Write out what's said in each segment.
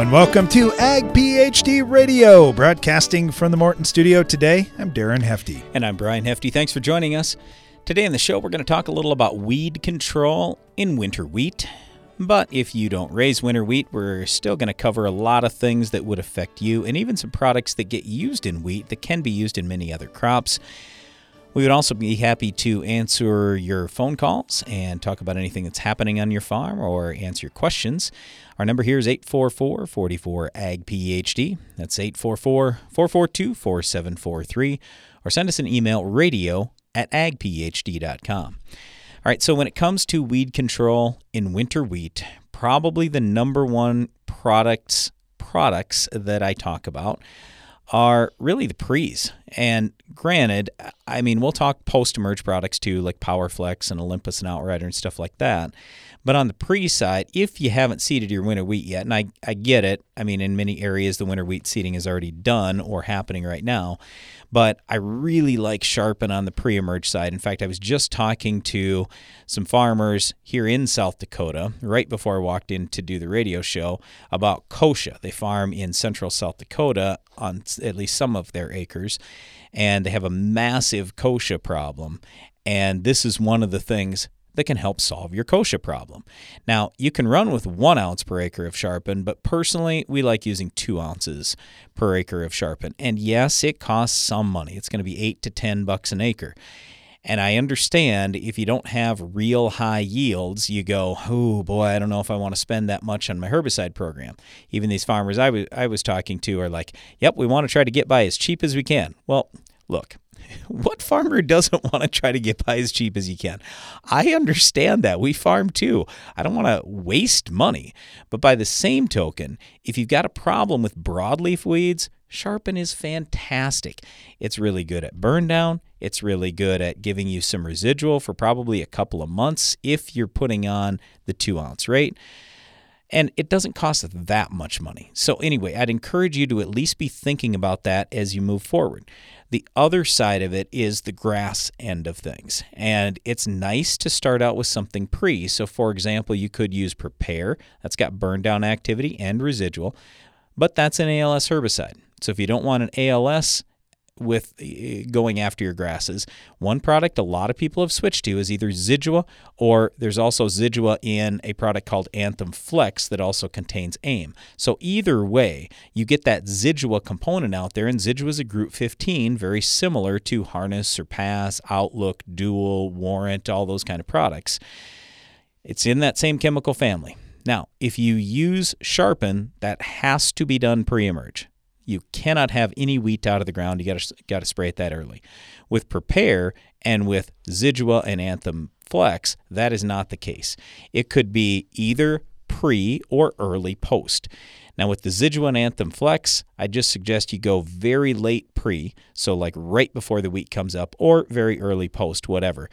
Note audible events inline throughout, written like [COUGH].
and welcome to Ag PhD Radio, broadcasting from the Morton Studio. Today, I'm Darren Hefty. And I'm Brian Hefty. Thanks for joining us. Today on the show, we're going to talk a little about weed control in winter wheat. But if you don't raise winter wheat, we're still going to cover a lot of things that would affect you and even some products that get used in wheat that can be used in many other crops. We would also be happy to answer your phone calls and talk about anything that's happening on your farm or answer your questions. Our number here is 844 44 AG PhD. That's 844 442 4743. Or send us an email radio at agphd.com. All right, so when it comes to weed control in winter wheat, probably the number one products products that I talk about are really the pre's. And granted, I mean, we'll talk post emerge products too, like PowerFlex and Olympus and Outrider and stuff like that. But on the pre side, if you haven't seeded your winter wheat yet, and I, I get it, I mean, in many areas, the winter wheat seeding is already done or happening right now. But I really like Sharpen on the pre emerge side. In fact, I was just talking to some farmers here in South Dakota right before I walked in to do the radio show about kochia. They farm in central South Dakota on at least some of their acres, and they have a massive kochia problem. And this is one of the things that can help solve your kochia problem. Now, you can run with one ounce per acre of Sharpen, but personally, we like using two ounces per acre of Sharpen. And yes, it costs some money. It's going to be eight to 10 bucks an acre. And I understand if you don't have real high yields, you go, oh boy, I don't know if I want to spend that much on my herbicide program. Even these farmers I was, I was talking to are like, yep, we want to try to get by as cheap as we can. Well, look, [LAUGHS] what farmer doesn't [LAUGHS] want to try to get by as cheap as you can? I understand that. We farm too. I don't want to waste money. But by the same token, if you've got a problem with broadleaf weeds, Sharpen is fantastic. It's really good at burn down. It's really good at giving you some residual for probably a couple of months if you're putting on the two ounce rate and it doesn't cost that much money. So, anyway, I'd encourage you to at least be thinking about that as you move forward. The other side of it is the grass end of things. And it's nice to start out with something pre. So, for example, you could use Prepare, that's got burn down activity and residual, but that's an ALS herbicide. So, if you don't want an ALS, with uh, going after your grasses. One product a lot of people have switched to is either Zidua or there's also Zidua in a product called Anthem Flex that also contains AIM. So either way, you get that Zidua component out there, and Zidua is a group 15, very similar to Harness, Surpass, Outlook, Dual, Warrant, all those kind of products. It's in that same chemical family. Now, if you use Sharpen, that has to be done pre-emerge. You cannot have any wheat out of the ground. You got to got to spray it that early. With Prepare and with Zidua and Anthem Flex, that is not the case. It could be either pre or early post. Now, with the Zidua and Anthem Flex, I just suggest you go very late pre, so like right before the wheat comes up, or very early post, whatever.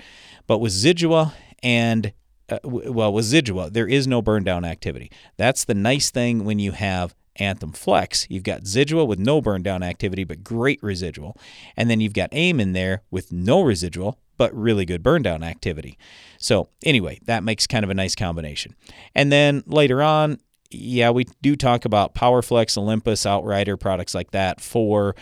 But with Zidua and uh, well, with Zidua, there is no burn down activity. That's the nice thing when you have Anthem Flex, you've got Zidua with no burn down activity but great residual. And then you've got AIM in there with no residual but really good burn down activity. So, anyway, that makes kind of a nice combination. And then later on, yeah, we do talk about PowerFlex, Olympus, Outrider, products like that for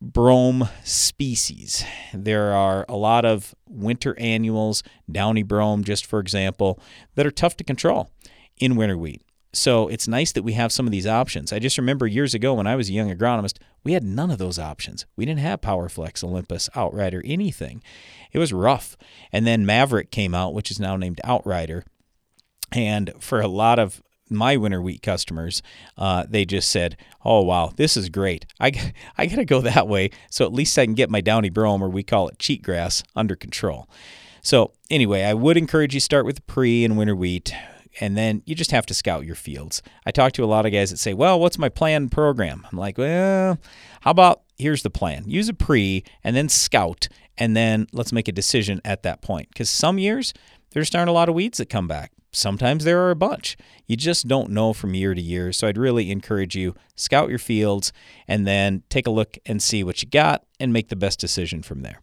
brome species. There are a lot of winter annuals, downy brome, just for example, that are tough to control in winter wheat. So it's nice that we have some of these options. I just remember years ago when I was a young agronomist, we had none of those options. We didn't have PowerFlex, Olympus, Outrider, anything. It was rough. And then Maverick came out, which is now named Outrider. And for a lot of my winter wheat customers, uh, they just said, "Oh wow, this is great. I [LAUGHS] I gotta go that way, so at least I can get my downy brome, or we call it cheatgrass, under control." So anyway, I would encourage you start with pre and winter wheat and then you just have to scout your fields. I talk to a lot of guys that say, "Well, what's my plan program?" I'm like, "Well, how about here's the plan. Use a pre and then scout and then let's make a decision at that point cuz some years there's just aren't a lot of weeds that come back. Sometimes there are a bunch. You just don't know from year to year. So I'd really encourage you scout your fields and then take a look and see what you got and make the best decision from there.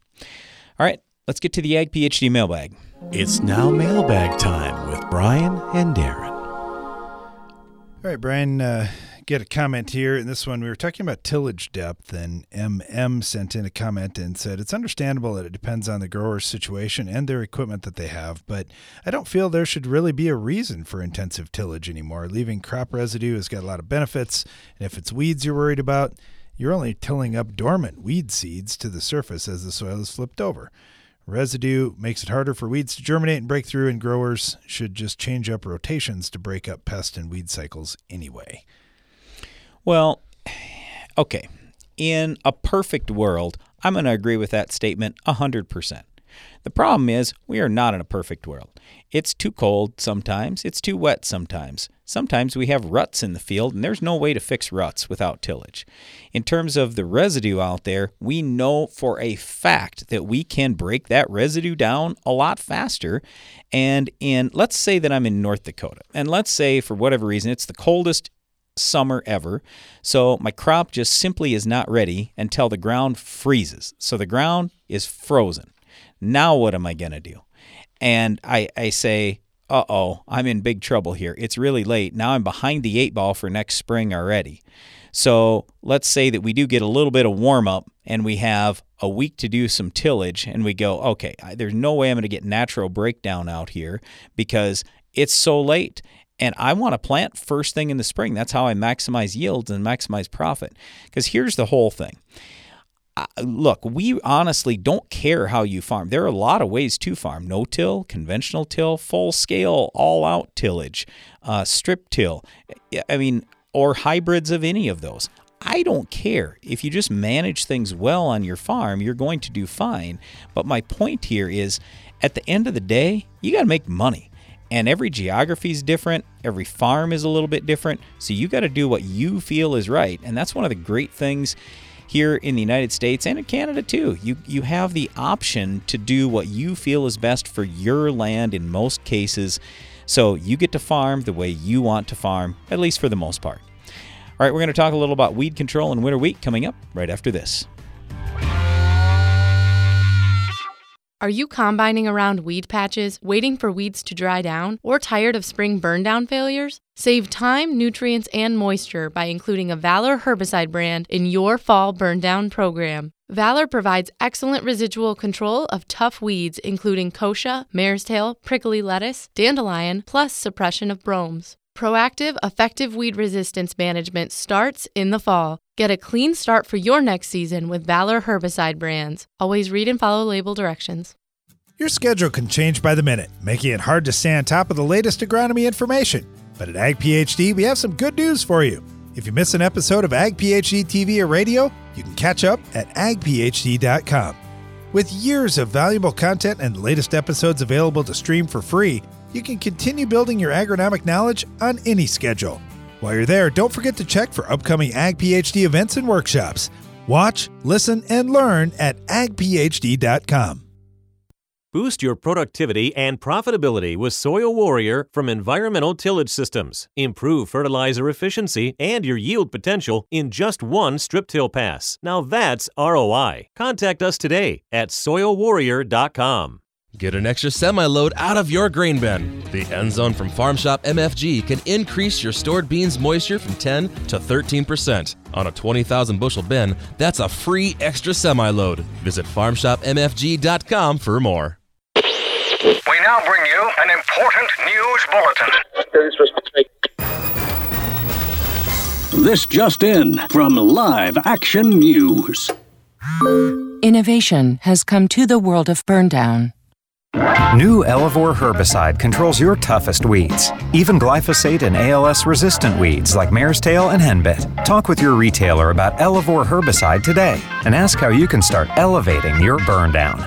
All right, let's get to the Ag PhD mailbag. It's now mailbag time with Brian and Darren. All right, Brian, uh, get a comment here. In this one, we were talking about tillage depth, and MM sent in a comment and said it's understandable that it depends on the grower's situation and their equipment that they have, but I don't feel there should really be a reason for intensive tillage anymore. Leaving crop residue has got a lot of benefits, and if it's weeds you're worried about, you're only tilling up dormant weed seeds to the surface as the soil is flipped over. Residue makes it harder for weeds to germinate and break through, and growers should just change up rotations to break up pest and weed cycles anyway. Well, okay. In a perfect world, I'm going to agree with that statement 100%. The problem is, we are not in a perfect world. It's too cold sometimes, it's too wet sometimes. Sometimes we have ruts in the field, and there's no way to fix ruts without tillage. In terms of the residue out there, we know for a fact that we can break that residue down a lot faster. And in, let's say that I'm in North Dakota, and let's say for whatever reason it's the coldest summer ever. So my crop just simply is not ready until the ground freezes. So the ground is frozen. Now what am I going to do? And I, I say, uh oh, I'm in big trouble here. It's really late. Now I'm behind the eight ball for next spring already. So let's say that we do get a little bit of warm up and we have a week to do some tillage and we go, okay, there's no way I'm going to get natural breakdown out here because it's so late. And I want to plant first thing in the spring. That's how I maximize yields and maximize profit. Because here's the whole thing look, we honestly don't care how you farm. There are a lot of ways to farm no till, conventional till, full scale, all out tillage, uh, strip till. I mean, or hybrids of any of those. I don't care. If you just manage things well on your farm, you're going to do fine. But my point here is at the end of the day, you got to make money. And every geography is different, every farm is a little bit different. So you got to do what you feel is right. And that's one of the great things here in the United States and in Canada too. You you have the option to do what you feel is best for your land in most cases. So you get to farm the way you want to farm, at least for the most part. All right, we're going to talk a little about weed control and winter wheat coming up right after this. Are you combining around weed patches, waiting for weeds to dry down, or tired of spring burndown failures? Save time, nutrients, and moisture by including a Valor herbicide brand in your fall burndown program. Valor provides excellent residual control of tough weeds, including kochia, mare's tail, prickly lettuce, dandelion, plus suppression of bromes. Proactive, effective weed resistance management starts in the fall. Get a clean start for your next season with Valor herbicide brands. Always read and follow label directions. Your schedule can change by the minute, making it hard to stay on top of the latest agronomy information. But at Ag PhD, we have some good news for you. If you miss an episode of Ag PhD TV or radio, you can catch up at agphd.com. With years of valuable content and the latest episodes available to stream for free, you can continue building your agronomic knowledge on any schedule. While you're there, don't forget to check for upcoming Ag PhD events and workshops. Watch, listen, and learn at agphd.com. Boost your productivity and profitability with Soil Warrior from Environmental Tillage Systems. Improve fertilizer efficiency and your yield potential in just one strip till pass. Now that's ROI. Contact us today at soilwarrior.com. Get an extra semi load out of your grain bin. The End Zone from Farm Shop MFG can increase your stored beans moisture from 10 to 13%. On a 20,000 bushel bin, that's a free extra semi load. Visit farmshopmfg.com for more. We now bring you an important news bulletin. This just in from Live Action News. Innovation has come to the world of burndown. New Elevore herbicide controls your toughest weeds, even glyphosate and ALS resistant weeds like mare's tail and henbit. Talk with your retailer about Elevore herbicide today and ask how you can start elevating your burn down.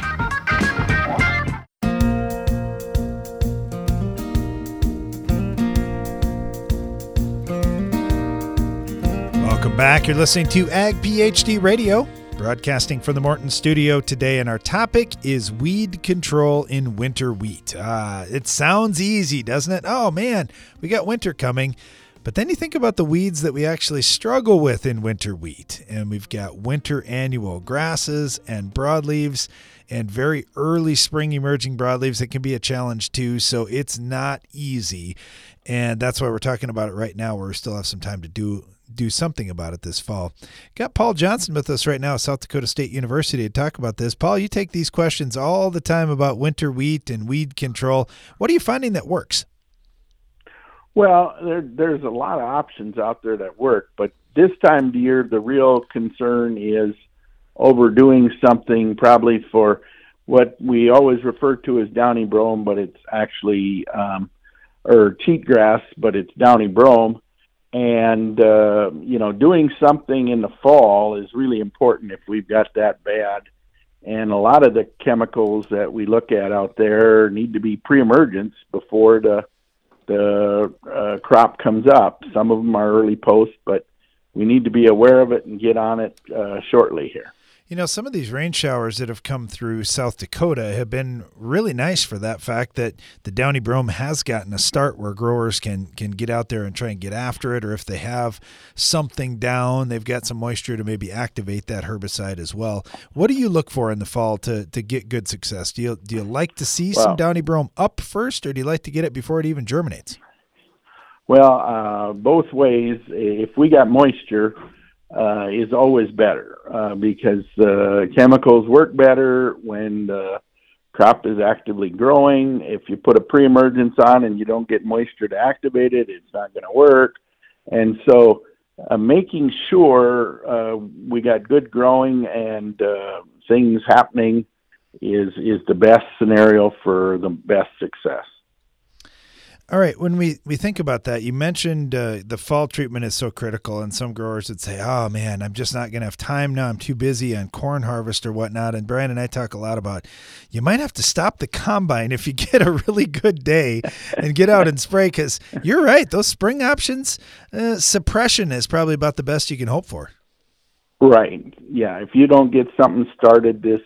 Welcome back. You're listening to Ag PhD Radio, broadcasting from the Morton studio today, and our topic is weed control in winter wheat. Uh, it sounds easy, doesn't it? Oh man, we got winter coming. But then you think about the weeds that we actually struggle with in winter wheat, and we've got winter annual grasses and broadleaves and very early spring emerging broadleaves that can be a challenge too. So it's not easy. And that's why we're talking about it right now, where we still have some time to do do something about it this fall. Got Paul Johnson with us right now, South Dakota State University, to talk about this. Paul, you take these questions all the time about winter wheat and weed control. What are you finding that works? Well, there, there's a lot of options out there that work, but this time of year, the real concern is overdoing something probably for what we always refer to as downy brome, but it's actually um, or cheatgrass, but it's downy brome and uh, you know doing something in the fall is really important if we've got that bad. And a lot of the chemicals that we look at out there need to be pre-emergence before the the uh, crop comes up. Some of them are early post but we need to be aware of it and get on it uh, shortly here you know, some of these rain showers that have come through South Dakota have been really nice for that fact that the downy brome has gotten a start where growers can can get out there and try and get after it, or if they have something down, they've got some moisture to maybe activate that herbicide as well. What do you look for in the fall to to get good success? Do you do you like to see well, some downy brome up first, or do you like to get it before it even germinates? Well, uh, both ways. If we got moisture uh, is always better uh, because uh, chemicals work better when the crop is actively growing. If you put a pre-emergence on and you don't get moisture to activate it, it's not going to work. And so, uh, making sure uh, we got good growing and uh, things happening is is the best scenario for the best success. All right, when we, we think about that, you mentioned uh, the fall treatment is so critical, and some growers would say, "Oh man, I'm just not going to have time now. I'm too busy on corn harvest or whatnot." And Brian and I talk a lot about you might have to stop the combine [LAUGHS] if you get a really good day and get out and spray. Because you're right, those spring options, uh, suppression is probably about the best you can hope for. Right. Yeah. If you don't get something started this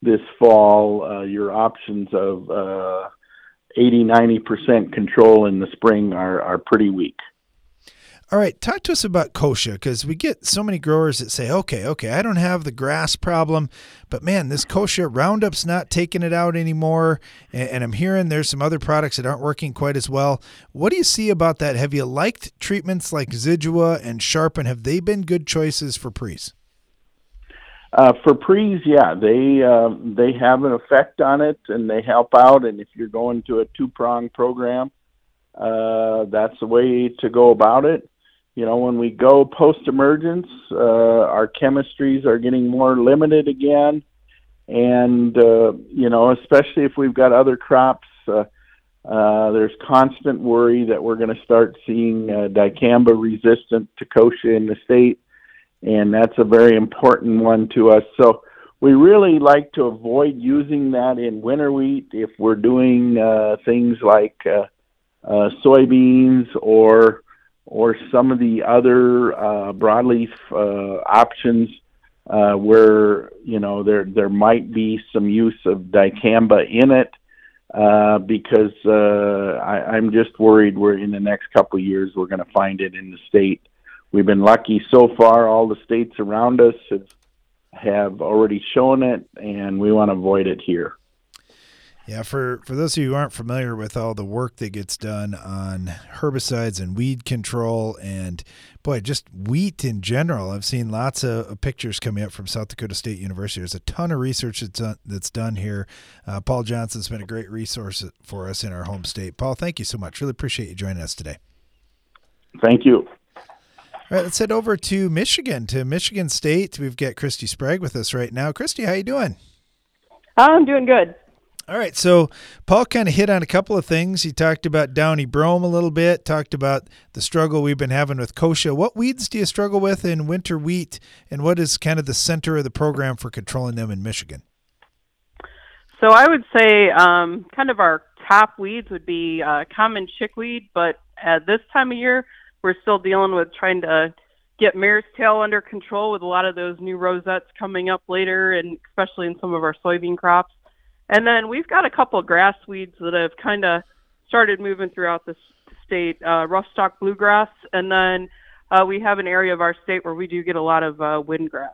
this fall, uh, your options of uh, 80 90% control in the spring are, are pretty weak. All right, talk to us about kochia because we get so many growers that say, okay, okay, I don't have the grass problem, but man, this kochia Roundup's not taking it out anymore. And, and, I'm hearing there's some other products that aren't working quite as well. What do you see about that? Have you liked treatments like Zidua and Sharpen? Have they been good choices for pre's? Uh, for pre's, yeah, they uh, they have an effect on it and they help out. And if you're going to a two prong program, uh, that's the way to go about it. You know, when we go post emergence, uh, our chemistries are getting more limited again, and uh, you know, especially if we've got other crops. Uh, uh, there's constant worry that we're going to start seeing uh, dicamba resistant to kochia in the state and that's a very important one to us. So we really like to avoid using that in winter wheat if we're doing uh, things like uh, uh, soybeans or or some of the other uh, broadleaf uh, options uh, where you know there there might be some use of dicamba in it. Uh, because uh, I, I'm just worried we're in the next couple of years we're going to find it in the state we've been lucky so far. All the states around us have have already shown it, and we want to avoid it here. Yeah, for, for those of you who aren't familiar with all the work that gets done on herbicides and weed control, and boy, just wheat in general, I've seen lots of pictures coming up from South Dakota State University. There's a ton of research that's done, that's done here. Uh, Paul Johnson's been a great resource for us in our home state. Paul, thank you so much. Really appreciate you joining us today. Thank you. All right, let's head over to Michigan, to Michigan State. We've got Christy Sprague with us right now. Christy, how you doing? I'm doing good. All right, so Paul kind of hit on a couple of things. He talked about downy brome a little bit, talked about the struggle we've been having with kochia. What weeds do you struggle with in winter wheat, and what is kind of the center of the program for controlling them in Michigan? So I would say um, kind of our top weeds would be uh, common chickweed, but at this time of year, we're still dealing with trying to get mare's tail under control with a lot of those new rosettes coming up later, and especially in some of our soybean crops. And then we've got a couple of grass weeds that have kind of started moving throughout the state, uh, rough stalk bluegrass, and then uh, we have an area of our state where we do get a lot of uh, windgrass.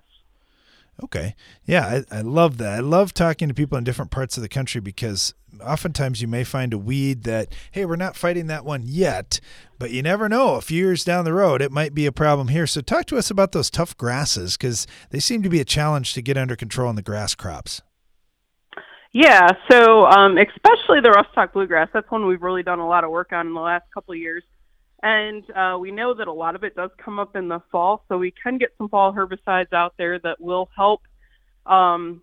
Okay. Yeah, I, I love that. I love talking to people in different parts of the country because oftentimes you may find a weed that, hey, we're not fighting that one yet, but you never know. A few years down the road, it might be a problem here. So talk to us about those tough grasses because they seem to be a challenge to get under control in the grass crops. Yeah, so um, especially the rough bluegrass, that's one we've really done a lot of work on in the last couple of years. And uh, we know that a lot of it does come up in the fall, so we can get some fall herbicides out there that will help um,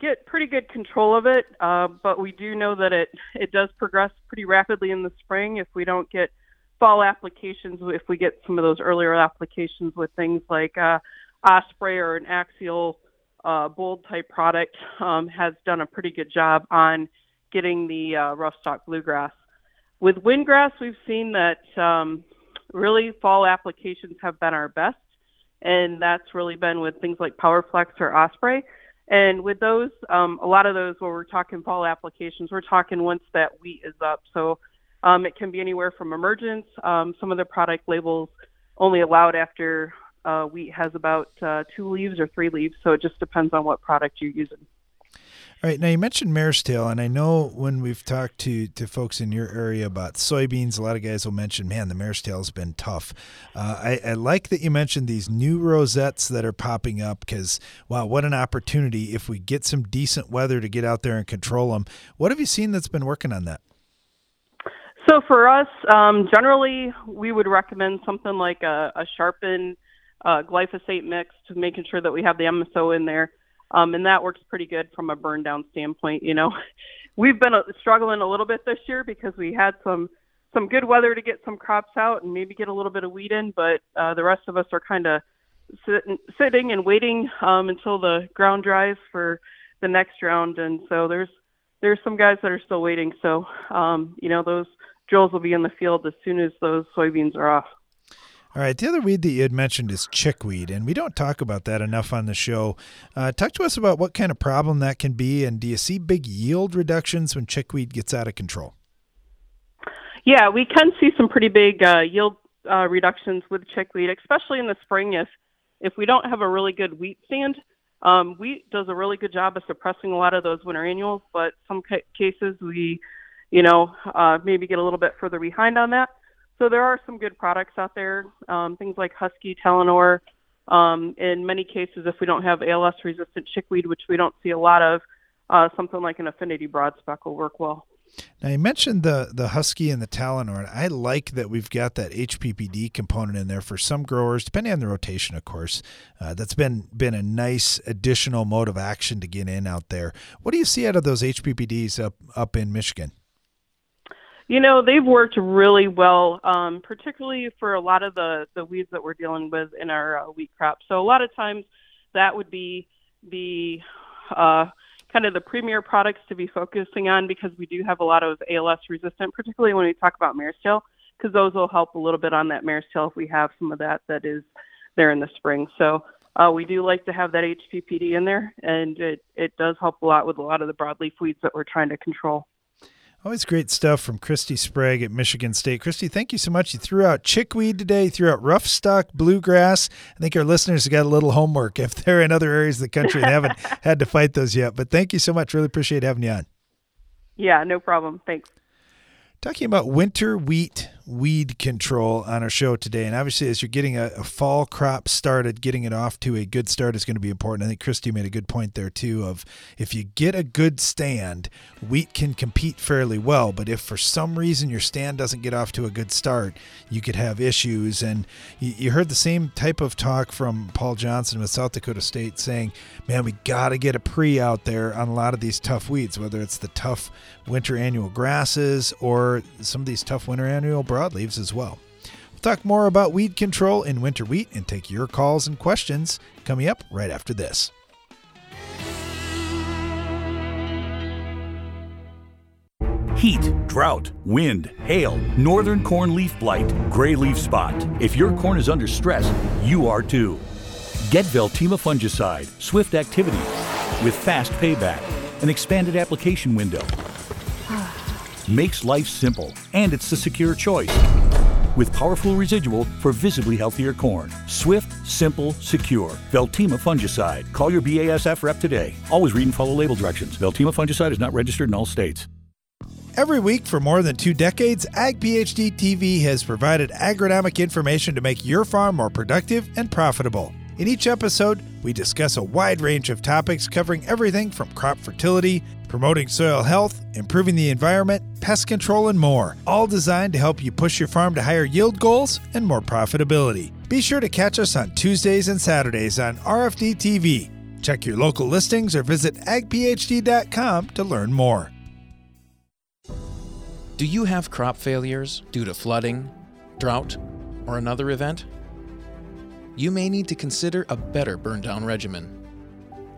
get pretty good control of it. Uh, but we do know that it it does progress pretty rapidly in the spring if we don't get fall applications. If we get some of those earlier applications with things like uh, Osprey or an axial uh, bold type product, um, has done a pretty good job on getting the uh, rough stalk bluegrass with windgrass, we've seen that um, really fall applications have been our best, and that's really been with things like PowerFlex or Osprey. And with those, um, a lot of those where we're talking fall applications, we're talking once that wheat is up. So um, it can be anywhere from emergence. Um, some of the product labels only allowed after uh, wheat has about uh, two leaves or three leaves. So it just depends on what product you're using. All right. Now you mentioned mare's tail, and I know when we've talked to to folks in your area about soybeans, a lot of guys will mention, "Man, the mare's tail has been tough." Uh, I, I, like that you mentioned these new rosettes that are popping up because wow, what an opportunity if we get some decent weather to get out there and control them. What have you seen that's been working on that? So for us, um, generally, we would recommend something like a, a sharpened uh, glyphosate mix to making sure that we have the MSO in there um, and that works pretty good from a burn down standpoint. You know, [LAUGHS] we've been uh, struggling a little bit this year because we had some some good weather to get some crops out and maybe get a little bit of weed in, but uh, the rest of us are kind of sitting, sitting and waiting um, until the ground dries for the next round. And so there's there's some guys that are still waiting. So um, you know those drills will be in the field as soon as those soybeans are off. All right. The other weed that you had mentioned is chickweed, and we don't talk about that enough on the show. Uh, talk to us about what kind of problem that can be, and do you see big yield reductions when chickweed gets out of control? Yeah, we can see some pretty big uh, yield uh, reductions with chickweed, especially in the spring if if we don't have a really good wheat stand. Um, wheat does a really good job of suppressing a lot of those winter annuals, but some ca- cases we, you know, uh, maybe get a little bit further behind on that. So there are some good products out there, um, things like Husky, Talinor. Um, in many cases, if we don't have ALS resistant chickweed, which we don't see a lot of, uh, something like an affinity broadspec will work well. Now you mentioned the the Husky and the Talinor. I like that we've got that HPPD component in there for some growers, depending on the rotation, of course. Uh, that's been been a nice additional mode of action to get in out there. What do you see out of those HPPDs up up in Michigan? You know, they've worked really well, um, particularly for a lot of the, the weeds that we're dealing with in our uh, wheat crop. So a lot of times that would be the uh, kind of the premier products to be focusing on because we do have a lot of ALS resistant, particularly when we talk about mare's tail, because those will help a little bit on that mare's tail if we have some of that that is there in the spring. So uh, we do like to have that HPPD in there, and it, it does help a lot with a lot of the broadleaf weeds that we're trying to control. Always great stuff from Christy Sprague at Michigan State. Christy, thank you so much. You threw out chickweed today, you threw out rough stalk bluegrass. I think our listeners have got a little homework if [LAUGHS] they're in other areas of the country and haven't [LAUGHS] had to fight those yet. But thank you so much. Really appreciate having you on. Yeah, no problem. Thanks. Talking about winter wheat weed control on our show today. And obviously, as you're getting a, a, fall crop started, getting it off to a good start is going to be important. I think Christy made a good point there, too, of if you get a good stand, wheat can compete fairly well. But if for some reason your stand doesn't get off to a good start, you could have issues. And you, you heard the same type of talk from Paul Johnson with South Dakota State saying, man, we got to get a pre out there on a lot of these tough weeds, whether it's the tough winter annual grasses or some of these tough winter annual broadleaves as well. We'll talk more about weed control in winter wheat and take your calls and questions coming up right after this. Heat, drought, wind, hail, northern corn leaf blight, gray leaf spot. If your corn is under stress, you are too. Get Veltima fungicide, swift activity, with fast payback, an expanded application window makes life simple, and it's the secure choice. With powerful residual for visibly healthier corn. Swift, simple, secure. Veltima fungicide. Call your BASF rep today. Always read and follow label directions. Veltima fungicide is not registered in all states. Every week for more than two decades, Ag PhD TV has provided agronomic information to make your farm more productive and profitable. In each episode, we discuss a wide range of topics covering everything from crop fertility, promoting soil health, improving the environment, pest control, and more, all designed to help you push your farm to higher yield goals and more profitability. Be sure to catch us on Tuesdays and Saturdays on RFD TV. Check your local listings or visit agphd.com to learn more. Do you have crop failures due to flooding, drought, or another event? You may need to consider a better burn down regimen.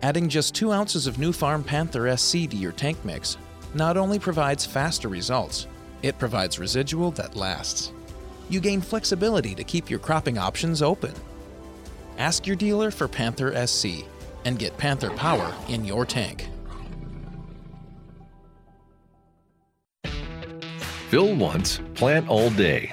Adding just 2 ounces of Nufarm Panther SC to your tank mix not only provides faster results, it provides residual that lasts. You gain flexibility to keep your cropping options open. Ask your dealer for Panther SC and get Panther power in your tank. Fill once, plant all day.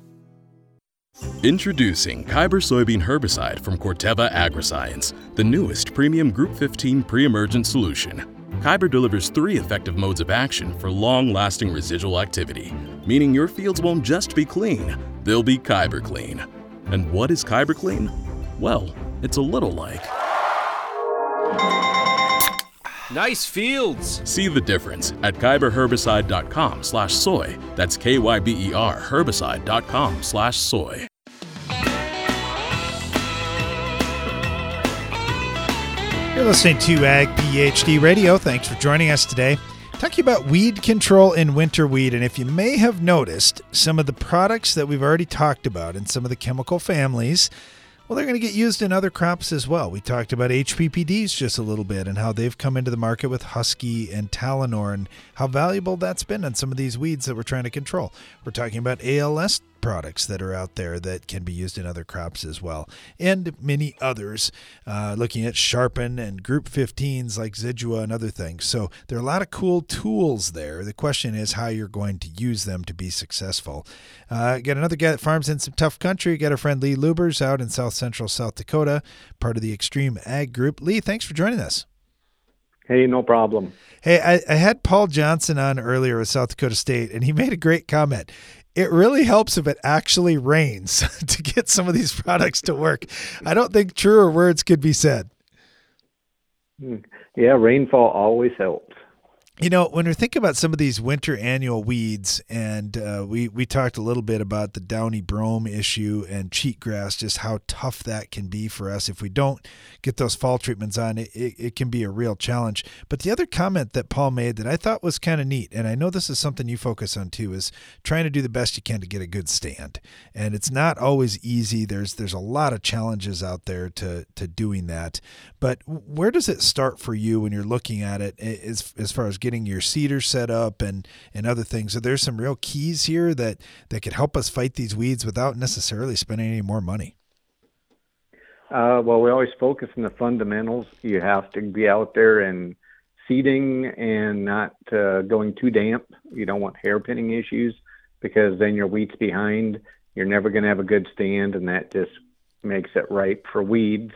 Introducing Kyber soybean herbicide from Corteva Agriscience, the newest premium Group 15 pre-emergent solution. Kyber delivers three effective modes of action for long-lasting residual activity, meaning your fields won't just be clean, they'll be Kyber clean. And what is Kyber clean? Well, it's a little like Nice fields. See the difference at kyberherbicide.com slash soy. That's K-Y-B-E-R herbicide.com slash soy. You're listening to Ag PhD Radio. Thanks for joining us today. Talking about weed control in winter wheat. And if you may have noticed, some of the products that we've already talked about in some of the chemical families, well, they're going to get used in other crops as well. We talked about HPPDs just a little bit and how they've come into the market with Husky and Talinor and how valuable that's been on some of these weeds that we're trying to control. We're talking about ALS products that are out there that can be used in other crops as well, and many others, uh, looking at Sharpen and Group 15s like Zidua and other things. So there are a lot of cool tools there. The question is how you're going to use them to be successful. Uh, got another guy that farms in some tough country. Got our friend Lee Lubbers out in south central South Dakota, part of the XtremeAg Group. Lee, thanks for joining us. Hey, no problem. Hey, I, I, had Paul Johnson on earlier with South Dakota State, and he made a great comment it really helps if it actually rains [LAUGHS] to get some of these products to work. I don't think truer words could be said. Hmm. Yeah, rainfall always helps. You know, when we think about some of these winter annual weeds, and uh, we we talked a little bit about the downy brome issue and cheatgrass, just how tough that can be for us if we don't get those fall treatments on. It, it, it can be a real challenge. But the other comment that Paul made that I thought was kind of neat, and I know this is something you focus on too, is trying to do the best you can to get a good stand. And it's not always easy. There's there's a lot of challenges out there to to doing that. But where does it start for you when you're looking at it as as far as getting getting your seeder set up and and other things. So there's some real keys here that that could help us fight these weeds without necessarily spending any more money. Uh, well, we always focus on the fundamentals. You have to be out there and seeding and not uh, going too damp. You don't want hairpinning issues because then your wheat's behind. You're never going to have a good stand, and that just makes it ripe for weeds.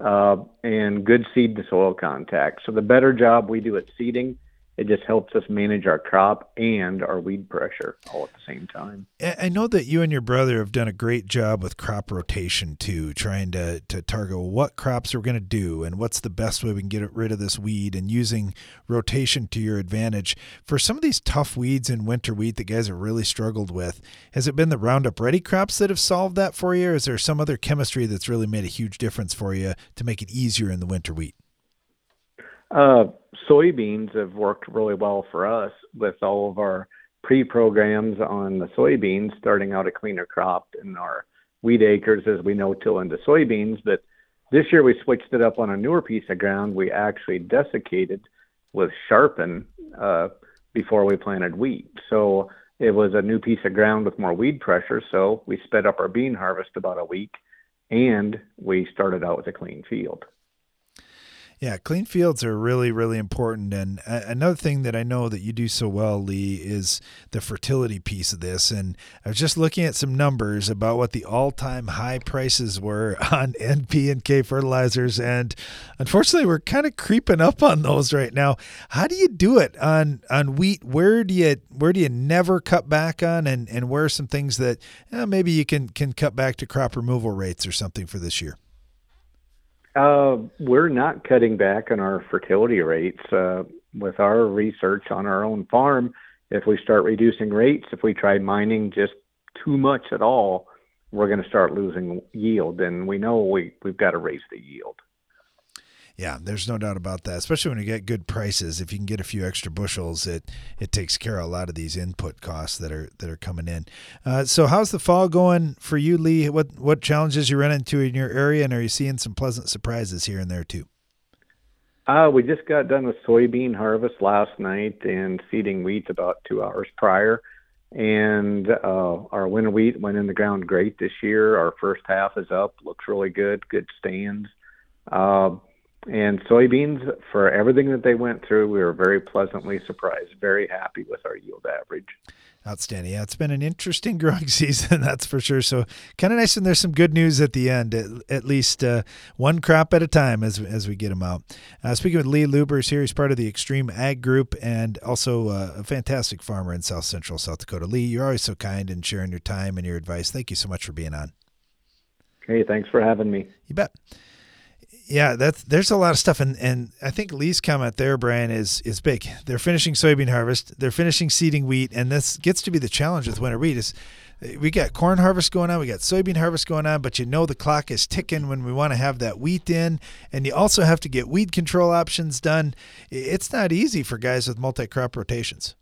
Uh, and good seed to soil contact. So the better job we do at seeding it just helps us manage our crop and our weed pressure all at the same time. I know that you and your brother have done a great job with crop rotation too, trying to, to target what crops we're going to do and what's the best way we can get rid of this weed and using rotation to your advantage. For some of these tough weeds in winter wheat that guys have really struggled with, has it been the Roundup Ready crops that have solved that for you, or is there some other chemistry that's really made a huge difference for you to make it easier in the winter wheat? Uh, soybeans have worked really well for us with all of our pre-programs on the soybeans, starting out a cleaner crop in our wheat acres as we know till into soybeans. But this year we switched it up on a newer piece of ground. We actually desiccated with sharpen uh, before we planted wheat. So it was a new piece of ground with more weed pressure. So we sped up our bean harvest about a week, and we started out with a clean field. Yeah, clean fields are really, really important. And another thing that I know that you do so well, Lee, is the fertility piece of this. And I was just looking at some numbers about what the all-time high prices were [LAUGHS] on NP and K fertilizers, and unfortunately, we're kind of creeping up on those right now. How do you do it on on wheat? Where do you where do you never cut back on, and and where are some things that eh, maybe you can can cut back to crop removal rates or something for this year? Uh, we're not cutting back on our fertility rates. Uh, with our research on our own farm, if we start reducing rates, if we try mining just too much at all, we're going to start losing yield. And we know we, we've got to raise the yield. Yeah, there's no doubt about that. Especially when you get good prices, if you can get a few extra bushels, it it takes care of a lot of these input costs that are that are coming in. Uh, so, how's the fall going for you, Lee? What what challenges you run into in your area, and are you seeing some pleasant surprises here and there too? Uh, we just got done with soybean harvest last night and seeding wheat about two hours prior. And uh, our winter wheat went in the ground great this year. Our first half is up, looks really good, good stands. Uh, and soybeans, for everything that they went through, we were very pleasantly surprised, very happy with our yield average. Outstanding. Yeah, it's been an interesting [LAUGHS] growing season, that's for sure. So kind of nice when there's some good news at the end, at, at least uh, one crop at a time as, as we get them out. Uh, speaking with Lee Lubbers here, he's part of the XtremeAg Group and also uh, a fantastic farmer in South Central South Dakota. Lee, you're always so kind in sharing your time and your advice. Thank you so much for being on. Hey, thanks for having me. You bet yeah, that's there's a lot of stuff, and and I think Lee's comment there, Brian, is is big. They're finishing soybean harvest, they're finishing seeding wheat, and this gets to be the challenge with winter wheat is eh, we got corn harvest going on, we got soybean harvest going on, but you know the clock is ticking when we want to have that wheat in, and you also have to get weed control options done. It's not easy for guys with multi-crop rotations.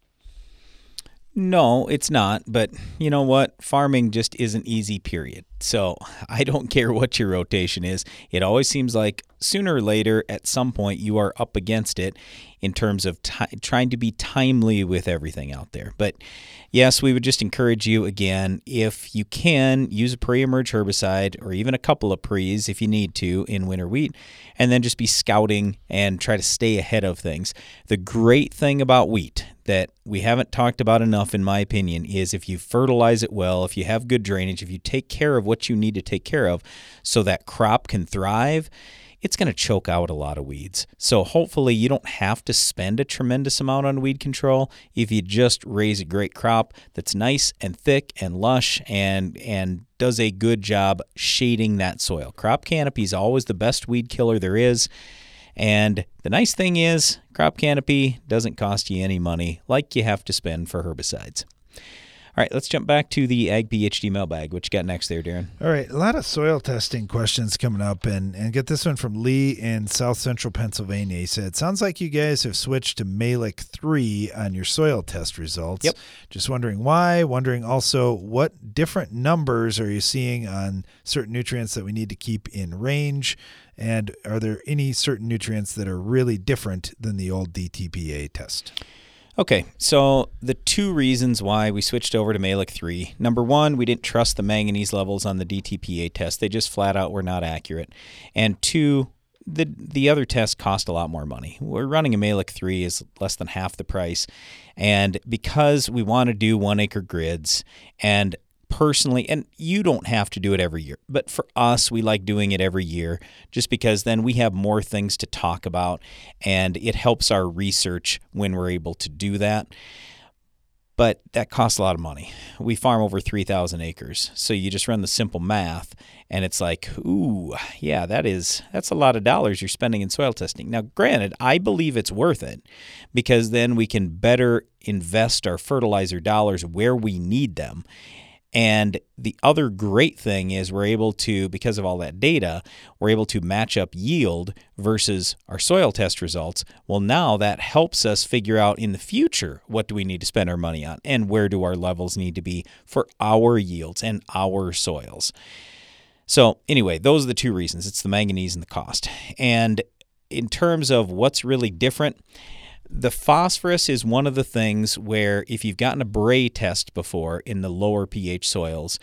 No, it's not. But you know what? Farming just isn't easy, period. So [LAUGHS] I don't care what your rotation is. It always seems like sooner or later, at some point, you are up against it in terms of t- trying to be timely with everything out there. But yes, we would just encourage you again if you can use a pre emerge herbicide or even a couple of pre's if you need to in winter wheat, and then just be scouting and try to stay ahead of things. The great thing about wheat that we haven't talked about enough, in my opinion, is if you fertilize it well, if you have good drainage, if you take care of what you need to take care of so that crop can thrive it's going to choke out a lot of weeds. So hopefully you don't have to spend a tremendous amount on weed control if you just raise a great crop that's nice and thick and lush and and does a good job shading that soil. Crop canopy is always the best weed killer there is. And the nice thing is, crop canopy doesn't cost you any money like you have to spend for herbicides. All right, let's jump back to the Ag PhD mailbag. What you got next there, Darren? All right, a lot of soil testing questions coming up, and and get this one from Lee in South Central Pennsylvania. He said, "Sounds like you guys have switched to Mehlich three on your soil test results. Yep. Just wondering why. Wondering also what different numbers are you seeing on certain nutrients that we need to keep in range." And are there any certain nutrients that are really different than the old DTPA test? Okay, so the two reasons why we switched over to Mehlich 3. Number one, we didn't trust the manganese levels on the DTPA test. They just flat out were not accurate. And two, the the other tests cost a lot more money. We're running a Mehlich 3 is less than half the price. And because we want to do one acre grids and personally, and you don't have to do it every year, but for us, we like doing it every year just because then we have more things to talk about and it helps our research when we're able to do that but that costs a lot of money. We farm over 3,000 acres. So you just run the simple math and it's like, ooh, yeah, that is that's a lot of dollars you're spending in soil testing. Now, granted, I believe it's worth it because then we can better invest our fertilizer dollars where we need them and the other great thing is we're able to, because of all that data, we're able to match up yield versus our soil test results. Well, now that helps us figure out in the future what do we need to spend our money on and where do our levels need to be for our yields and our soils. So, anyway, those are the two reasons it's the manganese and the cost. And in terms of what's really different, the phosphorus is one of the things where if you've gotten a bray test before in the lower pH soils,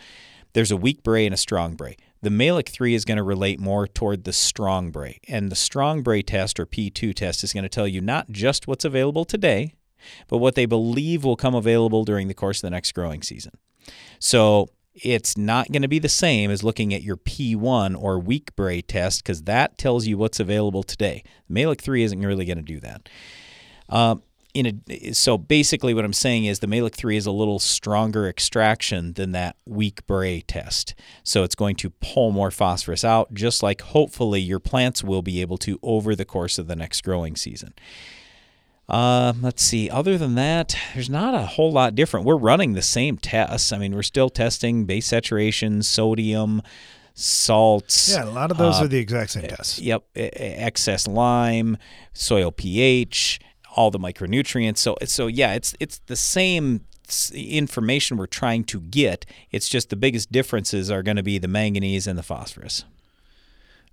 there's a weak bray and a strong bray. The Mehlich 3 is going to relate more toward the strong bray. And the strong bray test or P2 test is going to tell you not just what's available today, but what they believe will come available during the course of the next growing season. So it's not going to be the same as looking at your P1 or weak bray test because that tells you what's available today. Mehlich 3 isn't really going to do that. Um, in a, so basically, what I'm saying is the Mehlich 3 is a little stronger extraction than that weak Bray test. So it's going to pull more phosphorus out, just like hopefully your plants will be able to over the course of the next growing season. Uh, let's see. Other than that, there's not a whole lot different. We're running the same tests. I mean, we're still testing base saturation, sodium, salts. Yeah, a lot of those uh, are the exact same tests. Yep. Excess lime, soil pH, all the micronutrients. So so yeah, it's it's the same information we're trying to get. It's just the biggest differences are going to be the manganese and the phosphorus.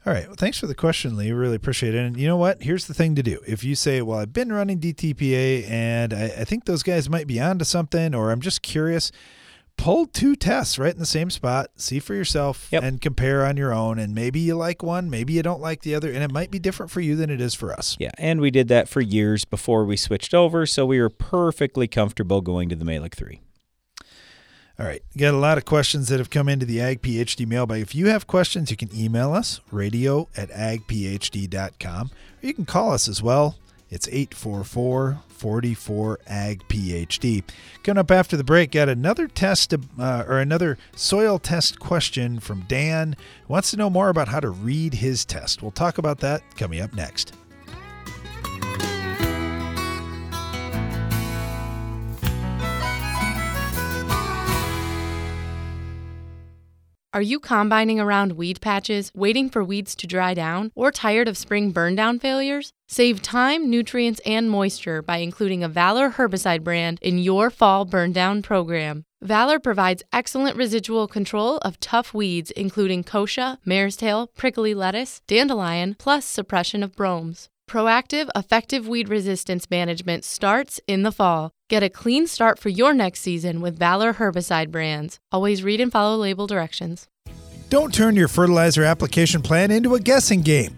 All right. Well, thanks for the question, Lee. Really appreciate it. And you know what? Here's the thing to do. If you say, well, I've been running DTPA and I, I think those guys might be onto something, or I'm just curious, pull two tests right in the same spot, see for yourself, yep. and compare on your own. And maybe you like one, maybe you don't like the other, and it might be different for you than it is for us. Yeah, and we did that for years before we switched over, so we were perfectly comfortable going to the Mehlich 3. All right. Got a lot of questions that have come into the Ag PhD mailbag. If you have questions, you can email us, radio at agphd.com, or you can call us as well. It's 844 44 Ag PhD. Coming up after the break, got another test uh, or another soil test question from Dan. Wants to know more about how to read his test. We'll talk about that coming up next. Are you combining around weed patches, waiting for weeds to dry down, or tired of spring burndown failures? Save time, nutrients, and moisture by including a Valor herbicide brand in your fall burn down program. Valor provides excellent residual control of tough weeds, including kochia, mare's tail, prickly lettuce, dandelion, plus suppression of bromes. Proactive, effective weed resistance management starts in the fall. Get a clean start for your next season with Valor herbicide brands. Always read and follow label directions. Don't turn your fertilizer application plan into a guessing game.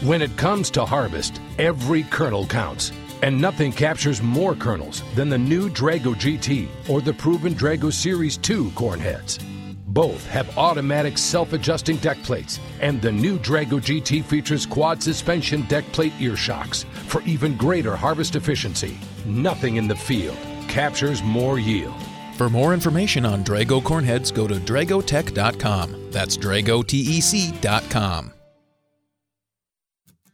When it comes to harvest, every kernel counts. And nothing captures more kernels than the new Drago GT or the proven Drago Series 2 corn heads. Both have automatic self-adjusting deck plates, and the new Drago GT features quad suspension deck plate ear shocks for even greater harvest efficiency. Nothing in the field captures more yield For more information on Drago cornheads, go to dragotec.com. That's dragotec.com.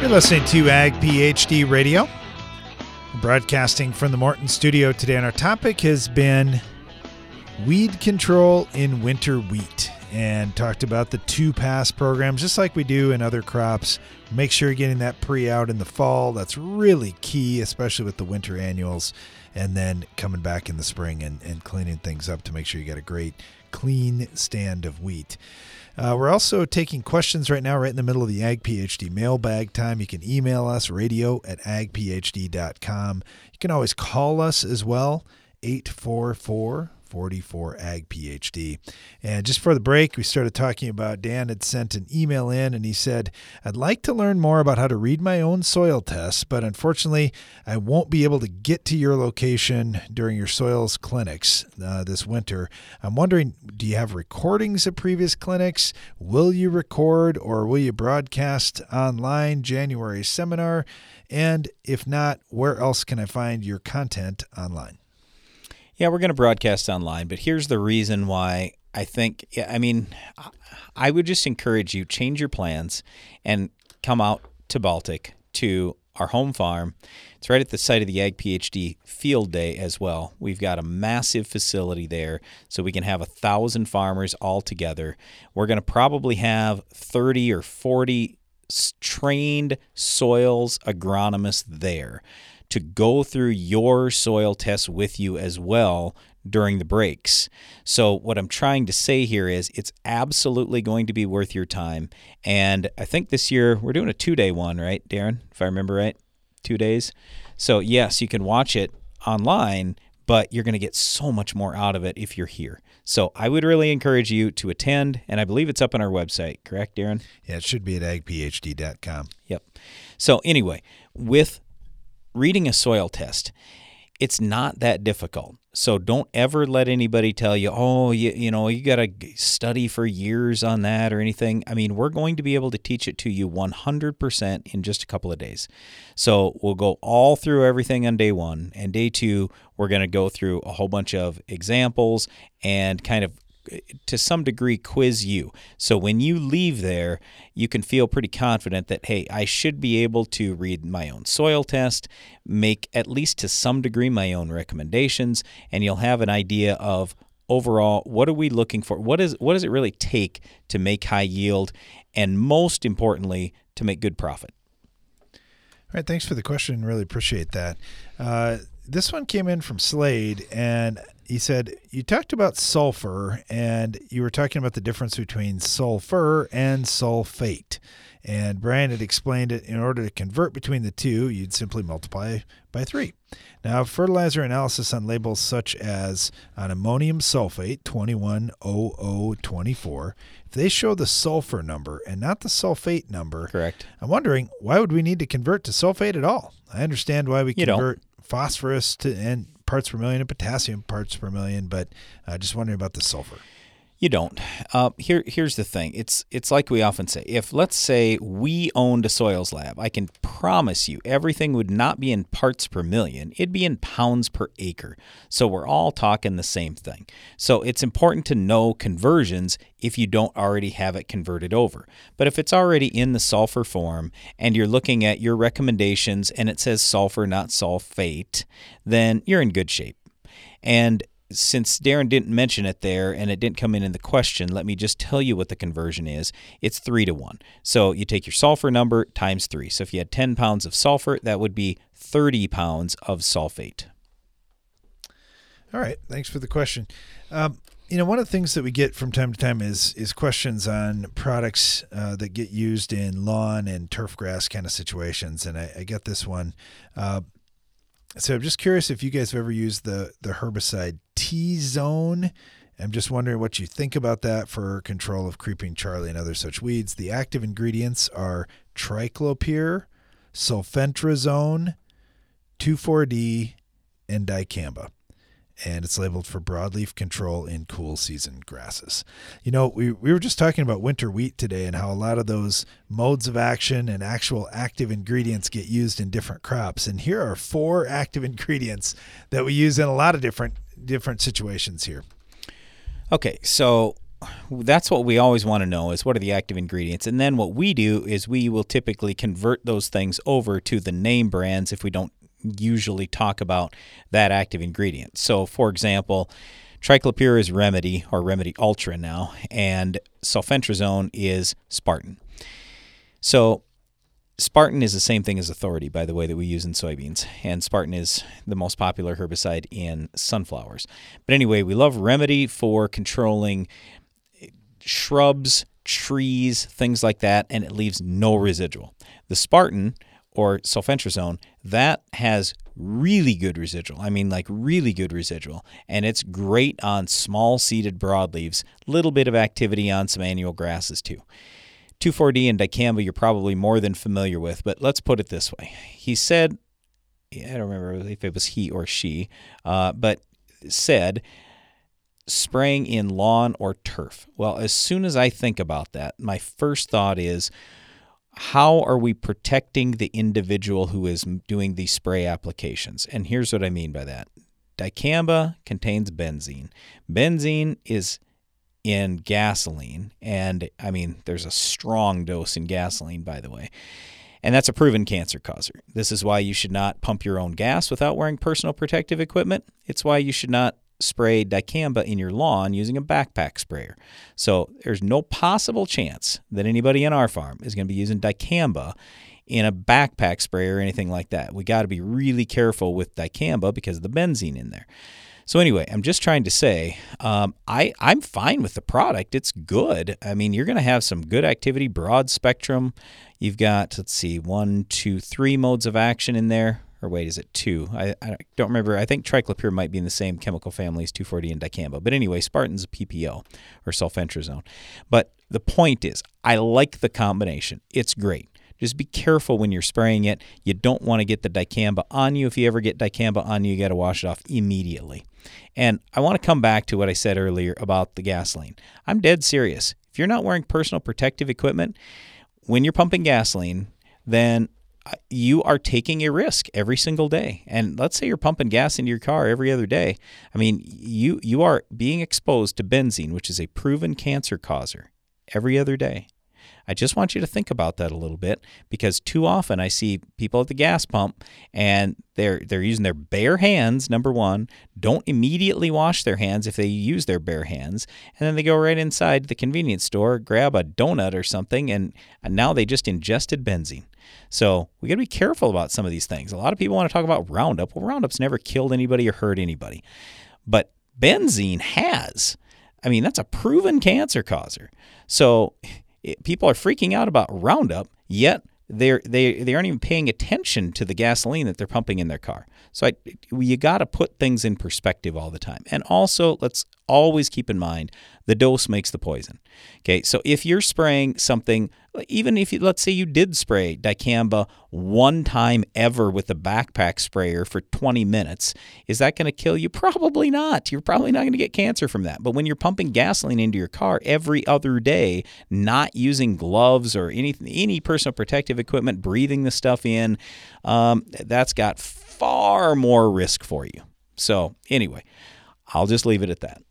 You're listening to Ag PhD Radio, broadcasting from the Morton studio today, and our topic has been weed control in winter wheat and talked about the two pass programs, just like we do in other crops. Make sure you're getting that pre out in the fall. That's really key, especially with the winter annuals, and then coming back in the spring and, and cleaning things up to make sure you get a great clean stand of wheat. Uh, we're also taking questions right now, right in the middle of the Ag PhD mailbag time. You can email us, radio at agphd.com. You can always call us as well, 844 44 Ag PhD. And just for the break, we started talking about Dan had sent an email in and he said, I'd like to learn more about how to read my own soil tests, but unfortunately, I won't be able to get to your location during your soils clinics uh, this winter. I'm wondering, do you have recordings of previous clinics? Will you record or will you broadcast online January seminar? And if not, where else can I find your content online? Yeah, we're going to broadcast online, but here's the reason why I think, yeah, I mean, I would just encourage you change your plans and come out to Baltic to our home farm. It's right at the site of the Ag PhD field day as well. We've got a massive facility there, so we can have a thousand farmers all together. We're going to probably have 30 or 40 trained soils agronomists there to go through your soil tests with you as well during the breaks. So, what I'm trying to say here is it's absolutely going to be worth your time. And I think this year we're doing a two day one, right, Darren? If I remember right, two days. So, yes, you can watch it online, but you're going to get so much more out of it if you're here. So, I would really encourage you to attend. And I believe it's up on our website, correct, Darren? Yeah, it should be at agphd.com. Yep. So, anyway, with reading a soil test, it's not that difficult. So don't ever let anybody tell you, oh, you, you know, you got to study for years on that or anything. I mean, we're going to be able to teach it to you 100% in just a couple of days. So we'll go all through everything on day one. And day two, we're going to go through a whole bunch of examples and kind of to some degree quiz you. So when you leave there, you can feel pretty confident that, hey, I should be able to read my own soil test, make at least to some degree my own recommendations, and you'll have an idea of overall what are we looking for? What is what does it really take to make high yield and most importantly, to make good profit? All right, thanks for the question. Really appreciate that. Uh, this one came in from Slade, and he said you talked about sulfur and you were talking about the difference between sulfur and sulfate. And brian had explained it in order to convert between the two you'd simply multiply by three. Now fertilizer analysis on labels such as on ammonium sulfate 210024 if they show the sulfur number and not the sulfate number correct. I'm wondering why would we need to convert to sulfate at all? I understand why we You convert phosphorus to and parts per million and potassium parts per million, but uh, just wondering about the sulfur. You don't. Uh, here, here's the thing. It's it's like we often say. If let's say we owned a soils lab, I can promise you everything would not be in parts per million. It'd be in pounds per acre. So we're all talking the same thing. So it's important to know conversions if you don't already have it converted over. But if it's already in the sulfur form and you're looking at your recommendations and it says sulfur, not sulfate, then you're in good shape. And since Darren didn't mention it there and it didn't come in in the question, let me just tell you what the conversion is. It's three to one. So you take your sulfur number times three. So if you had 10 pounds of sulfur, that would be 30 pounds of sulfate. All right. Thanks for the question. Um, you know, one of the things that we get from time to time is is questions on products uh, that get used in lawn and turf grass kind of situations, and I, I get this one. Uh, so I'm just curious if you guys have ever used the the herbicide T Zone. I'm just wondering what you think about that for control of creeping Charlie and other such weeds. The active ingredients are triclopyr, sulfentrazone, 2,4-D, and dicamba and it's labeled for broadleaf control in cool season grasses. You know, we, we were just talking about winter wheat today and how a lot of those modes of action and actual active ingredients get used in different crops. And here are four [LAUGHS] active ingredients that we use in a lot of different different situations here. Okay, so that's what we always want to know is what are the active ingredients and then what we do is we will typically convert those things over to the name brands if we don't usually talk about that active ingredient. So, for example, triclopyr is Remedy or Remedy Ultra now, and sulfentrazone is Spartan. So, Spartan is the same thing as Authority, by the way, that we use in soybeans, and Spartan is the most popular herbicide in sunflowers. But anyway, we love Remedy for controlling eh, shrubs, trees, things like that, and it leaves no residual. The Spartan or sulfentrazone, that has really good residual. I mean, like really good residual. And it's great on small seeded broadleaves, little bit of activity on some annual grasses too. 2,4-D and dicamba you're probably more than familiar with, but let's put it this way. He said, I don't remember if it was he or she, uh, but said spraying in lawn or turf. Well, as soon as I think about that, my first thought is, how are we protecting the individual who is doing these spray applications? And here's what I mean by that dicamba contains benzene. Benzene is in gasoline, and I mean, there's a strong dose in gasoline, by the way. And that's a proven cancer causer. This is why you should not pump your own gas without wearing personal protective equipment. It's why you should not spray dicamba in your lawn using a backpack sprayer. So there's no possible chance that anybody on our farm is going to be using dicamba in a backpack sprayer or anything like that. We got to be really careful with dicamba because of the benzene in there. So anyway, I'm just trying to say, um, I I'm fine with the product. It's good. I mean, you're going to have some good activity, broad spectrum. You've got let's see, one, two, three modes of action in there or wait, is it two? I, I don't remember. I think triclopyr might be in the same chemical family as 2,4-D and dicamba. But anyway, Spartan's a PPO or sulfentrazone. But the point is, I like the combination. It's great. Just be careful when you're spraying it. You don't want to get the dicamba on you. If you ever get dicamba on you, you got to wash it off immediately. And I want to come back to what I said earlier about the gasoline. I'm dead serious. If you're not wearing personal protective equipment, when you're pumping gasoline, then you are taking a risk every single day. And let's say you're pumping gas into your car every other day. I mean, you you are being exposed to benzene, which is a proven cancer causer, every other day. I just want you to think about that a little bit because too often I see people at the gas pump and they're they're using their bare hands number 1, don't immediately wash their hands if they use their bare hands, and then they go right inside the convenience store, grab a donut or something and, now they just ingested benzene. So we got to be careful about some of these things. A lot of people want to talk about Roundup. Well, Roundup's never killed anybody or hurt anybody, but benzene has. I mean, that's a proven cancer causer. So it, people are freaking out about Roundup, yet they're they they aren't even paying attention to the gasoline that they're pumping in their car. So I, you got to put things in perspective all the time. And also, let's always keep in mind the dose makes the poison. Okay, so if you're spraying something even if you, let's say you did spray dicamba one time ever with a backpack sprayer for 20 minutes, is that going to kill you? Probably not. You're probably not going to get cancer from that. But when you're pumping gasoline into your car every other day, not using gloves or any any personal protective equipment, breathing the stuff in, um, that's got far more risk for you. So anyway, I'll just leave it at that.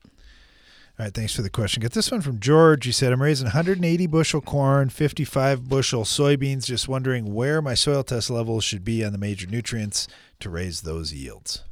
All right, thanks for the question. Get this one from George. He said, I'm raising 180 bushel corn, 55 bushel soybeans. Just wondering where my soil test levels should be on the major nutrients to raise those yields.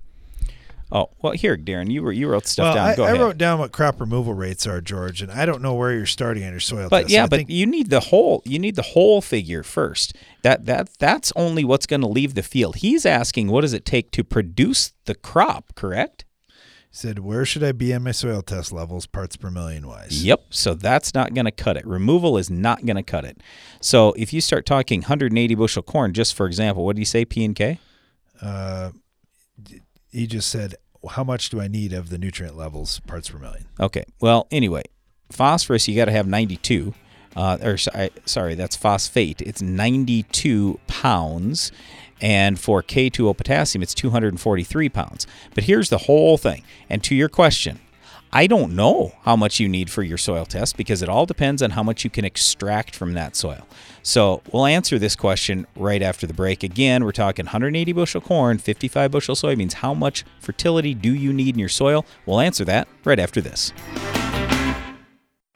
Oh well, here, Darren, you were you wrote stuff well, down. I, Go I ahead. wrote down what crop removal rates are, George, and I don't know where you're starting on your soil but test. yeah, I but you need the whole you need the whole figure first. That that that's only what's going to leave the field. He's asking, what does it take to produce the crop? Correct. He said, where should I be on my soil test levels, parts per million wise? Yep. So that's not going to cut it. Removal is not going to cut it. So if you start talking 180 bushel corn, just for example, what do you say P and K? Uh, he just said, how much do I need of the nutrient levels, parts per million? Okay. Well, anyway, phosphorus you got to have 92. Uh, or sorry, sorry, that's phosphate. It's 92 pounds, and for K2O potassium, it's 243 pounds. But here's the whole thing. And to your question, I don't know how much you need for your soil test because it all depends on how much you can extract from that soil. So we'll answer this question right after the break. Again, we're talking 180 bushel corn, 55 bushel soybeans. How much fertility do you need in your soil? We'll answer that right after this.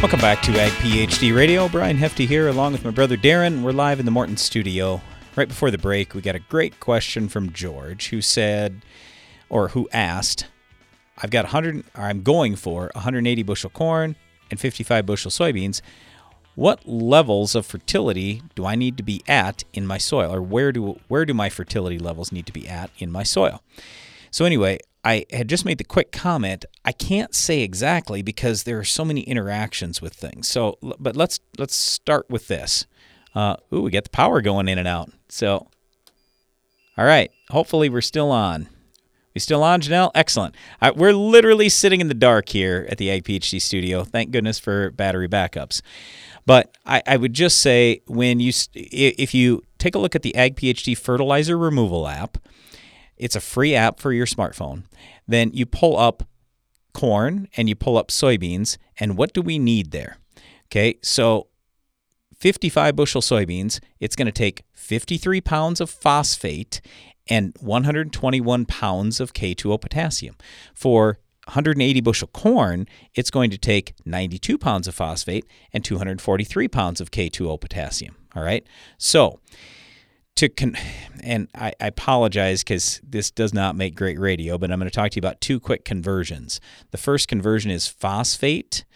Welcome back to Ag PhD Radio. Brian Hefty here, along with my brother Darren. We're live in the Morton studio. Right before the break, we got a great question from George who said, or who asked, I've got 100, or I'm going for 180 bushel corn and 55 bushel soybeans. What levels of fertility do I need to be at in my soil, or where do where do my fertility levels need to be at in my soil? So anyway, I had just made the quick comment. I can't say exactly because there are so many interactions with things. So, but let's let's start with this. Uh, ooh, we got the power going in and out. So, all right. Hopefully, we're still on. We still on, Janelle? Excellent. Uh, we're literally sitting in the dark here at the Ag PhD studio. Thank goodness for battery backups. But I, I would just say when you if you take a look at the Ag PhD fertilizer removal app, it's a free app for your smartphone. Then you pull up corn and you pull up soybeans, and what do we need there? Okay, so 55 bushel soybeans, it's going to take 53 pounds of phosphate and 121 pounds of K2O potassium. For 180 bushel corn, it's going to take 92 pounds of phosphate and 243 pounds of K2O potassium. All right. So, to con- and I, I apologize because this does not make great radio, but I'm going to talk to you about two quick conversions. The first conversion is phosphate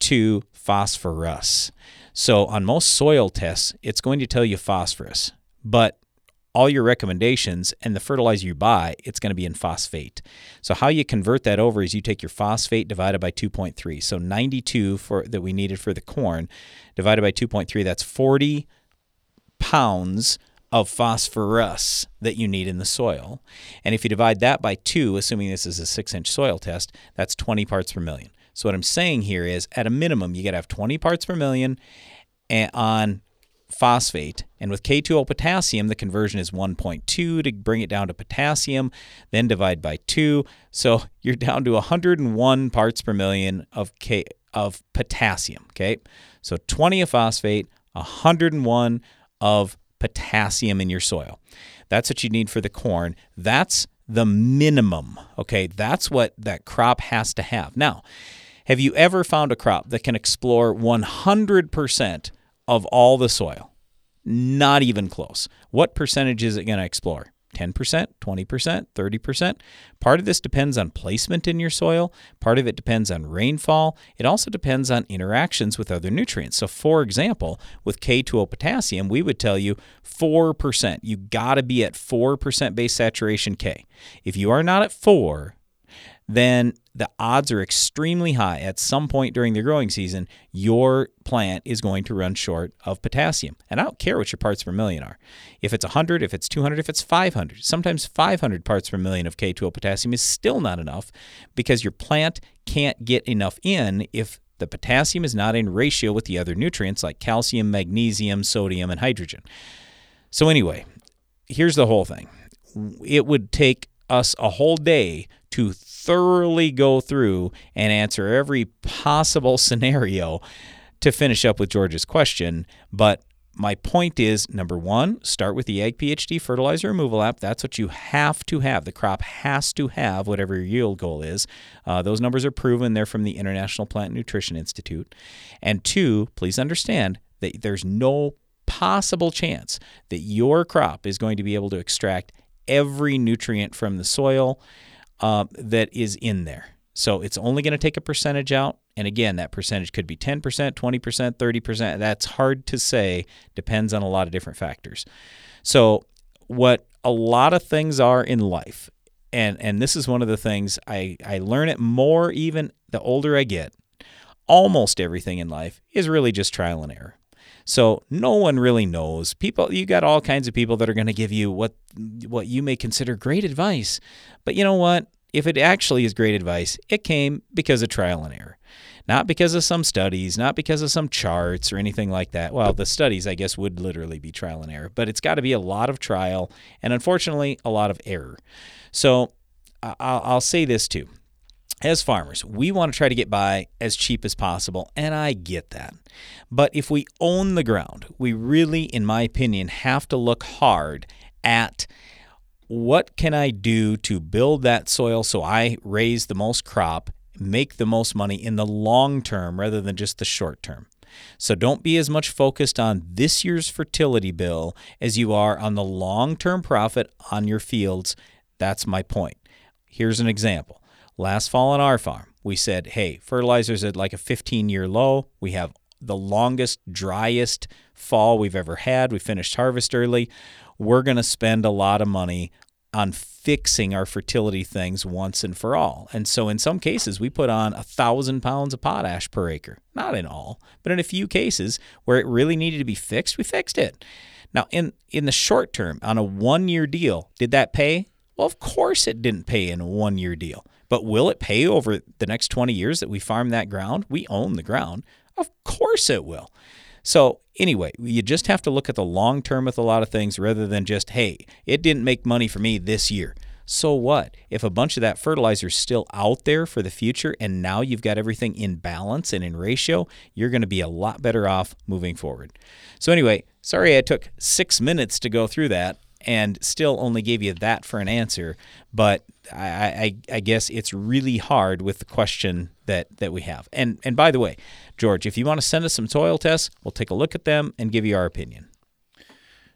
to phosphorus. So on most soil tests, it's going to tell you phosphorus, but all your recommendations and the fertilizer you buy, it's going to be in phosphate. So how you convert that over is you take your phosphate divided by 2.3. So 92 for that we needed for the corn divided by 2.3, that's 40 pounds of phosphorus that you need in the soil. And if you divide that by two, assuming this is a six inch soil test, that's 20 parts per million. So what I'm saying here is at a minimum, you got to have 20 parts per million eh, on phosphate. And with K2O potassium, the conversion is 1.2 to bring it down to potassium, then divide by 2. So [LAUGHS] you're down to 101 parts per million of K of potassium, okay? So 20 of phosphate, 101 of potassium in your soil. That's what you need for the corn. That's the minimum. Okay, that's what that crop has to have. Now, have you ever found a crop that can explore 100% of all the soil? Not even close. What percentage is it going to explore? 10%, 20%, 30%. Part of this depends on placement in your soil. Part of it depends on rainfall. It also depends on interactions with other nutrients. So, for example, with K2O potassium, we would tell you 4%. You got to be at 4% base saturation K. If you are not at 4, then the odds are extremely high at some point during the growing season, your plant is going to run short of potassium. And I don't care what your parts per million are. If it's 100, if it's 200, if it's 500, sometimes 500 parts per million of K2O potassium is still not enough because your plant can't get enough in if the potassium is not in ratio with the other nutrients like calcium, magnesium, sodium, and hydrogen. So, anyway, here's the whole thing it would take us a whole day to thoroughly go through and answer every possible scenario to finish up with George's question. But my point is number one, start with the Ag PhD fertilizer removal app. That's what you have to have. The crop has to have whatever your yield goal is. Uh, those numbers are proven. They're from the International Plant Nutrition Institute. And two, please understand that there's no possible chance that your crop is going to be able to extract every nutrient from the soil uh, that is in there. So it's only going to take a percentage out. And again, that percentage could be 10%, 20%, 30%. That's hard to say, depends on a lot of different factors. So, what a lot of things are in life, and, and this is one of the things I, I learn it more even the older I get. Almost everything in life is really just trial and error. So no one really knows. People you got all kinds of people that are going to give you what what you may consider great advice. But you know what? if it actually is great advice, it came because of trial and error. Not because of some studies, not because of some charts or anything like that. Well, the studies, I guess, would literally be trial and error, but it's got to be a lot of trial and unfortunately a lot of error. So I'll, I'll say this too. As farmers, we want to try to get by as cheap as possible, and I get that. But if we own the ground, we really, in my opinion, have to look hard at what can I do to build that soil so I raise the most crop, make the most money in the long term rather than just the short term? So don't be as much focused on this year's fertility bill as you are on the long term profit on your fields. That's my point. here's an example. Last fall on our farm, we said, hey, fertilizer's at like a 15 year low. We have the longest, driest fall we've ever had. We finished harvest early. We're going to spend a lot of money on fixing our fertility things once and for all. And so in some cases, we put on a thousand pounds of potash per acre. Not in all, but in a few cases where it really needed to be fixed, we fixed it. Now, in, in the short term, on a one year deal, did that pay? Well, of course it didn't pay in a one year deal. But will it pay over the next 20 years that we farm that ground? We own the ground. Of course it will. So, anyway, you just have to look at the long term with a lot of things rather than just, hey, it didn't make money for me this year. So what? If a bunch of that fertilizer is still out there for the future and now you've got everything in balance and in ratio, you're going to be a lot better off moving forward. So, anyway, sorry I took six minutes to go through that and still only gave you that for an answer. But I, I, I, guess it's really hard with the question that, that we have. And and by the way, George, if you want to send us some soil tests, we'll take a look at them and give you our opinion.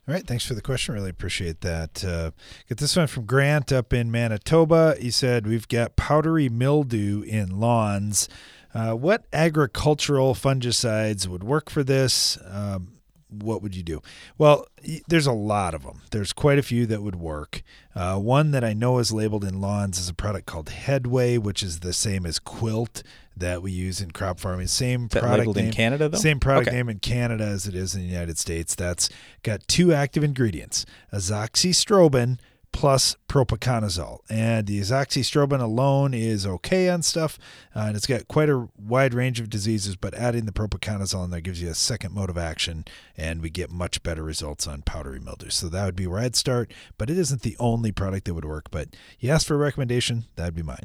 All right, thanks for the question. Really appreciate that. Uh, get this one from Grant up in Manitoba. He said we've got powdery mildew in lawns. Uh, what agricultural fungicides would work for this? Um, what would you do? Well, there's a lot of them. There's quite a few that would work. Uh, one that I know is labeled in lawns is a product called Headway, which is the same as Quilt that we use in crop farming. Same product name in Canada, though. Same product okay. name in Canada as it is in the United States. That's got two active ingredients: azoxystrobin plus propiconazole. And the azoxystrobin alone is okay on stuff, uh, and it's got quite a wide range of diseases, but adding the propiconazole in there gives you a second mode of action, and we get much better results on powdery mildew. So that would be where I'd start, but it isn't the only product that would work. But you asked for a recommendation, that'd be mine.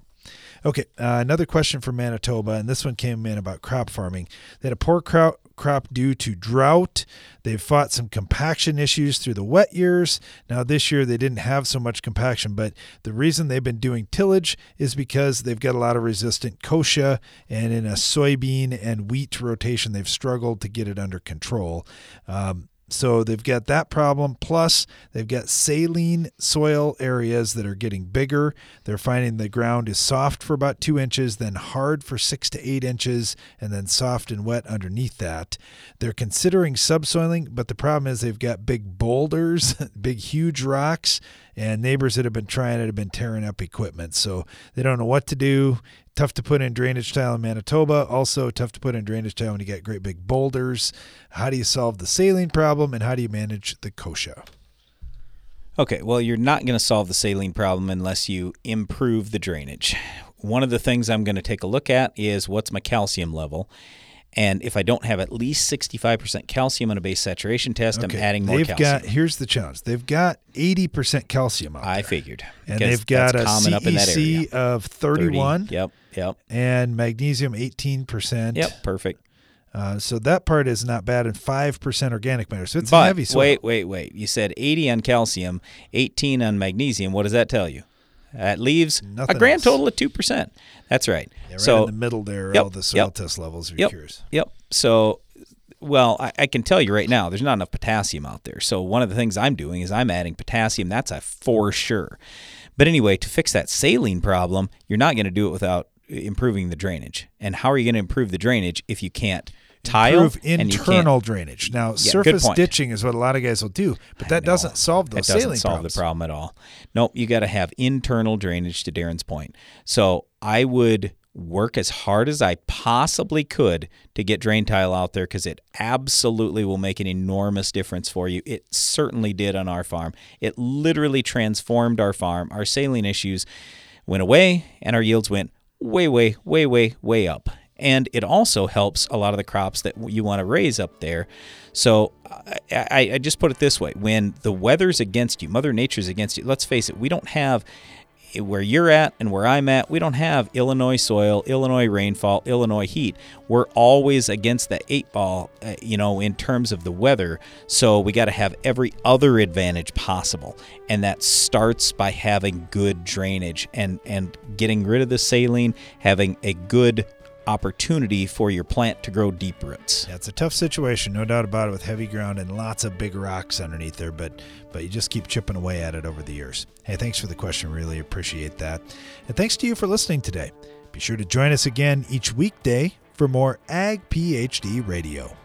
Okay, uh, another question from Manitoba, and this one came in about crop farming. They had a poor crop, crop due to drought. They've fought some compaction issues through the wet years. Now, this year they didn't have so much compaction, but the reason they've been doing tillage is because they've got a lot of resistant kochia, and in a soybean and wheat rotation, they've struggled to get it under control. Um, so they've got that problem. Plus, they've got saline soil areas that are getting bigger. They're finding the ground is soft for about two inches, then hard for six to eight inches, and then soft and wet underneath that. They're considering subsoiling, but the problem is they've got big boulders, [LAUGHS] big, huge rocks, and neighbors that have been trying it have been tearing up equipment. So they don't know what to do tough to put in drainage tile in Manitoba. Also tough to put in drainage tile when you get great big boulders. How do you solve the saline problem and how do you manage the kochia? Okay, well, you're not going to solve the saline problem unless you improve the drainage. One of the things I'm going to take a look at is what's my calcium level. And if I don't have at least 65% calcium on a base saturation test, okay. I'm adding more they've calcium. Got, here's the challenge. They've got 80% calcium out I there. figured. And they've got a CEC of 31. 30. Yep, yep. And magnesium 18%. Yep, perfect. Uh, so that part is not bad, and five percent organic matter. So it's but heavy soil. Wait, wait, wait. You said 80 on calcium, 18 on magnesium. What does that tell you? That leaves Nothing a grand else. total of two percent. That's right. Yeah, right so in the middle there, yep, all the soil yep, test levels are yep, curious. Yep. So, well, I, I, can tell you right now, there's not enough potassium out there. So one of the things I'm doing is I'm adding potassium. That's a for sure. But anyway, to fix that saline problem, you're not going to do it without improving the drainage. And how are you going to improve the drainage if you can't? Tile improve internal drainage. Now, yeah, surface ditching is what a lot of guys will do, but that doesn't solve those that doesn't solve problems. the problem at all. Nope, you got to have internal drainage. To Darren's point, so I would work as hard as I possibly could to get drain tile out there because it absolutely will make an enormous difference for you. It certainly did on our farm. It literally transformed our farm. Our saline issues went away, and our yields went way, way, way, way, way up and it also helps a lot of the crops that you want to raise up there. So I, I, just put it this way: when the weather's against you, Mother Nature's against you. Let's face it, we don't have where you're at and where I'm at, we don't have Illinois soil, Illinois rainfall, Illinois heat. We're always against the eight ball, uh, you know, in terms of the weather. So we got to have every other advantage possible, and that starts by having good drainage and and getting rid of the saline, having a good opportunity for your plant to grow deep roots. Yeah, it's a tough situation, no doubt about it, with heavy ground and lots of big rocks underneath there, but but you just keep chipping away at it over the years. Hey, thanks for the question. Really appreciate that. And thanks to you for listening today. Be sure to join us again each weekday for more Ag PhD Radio.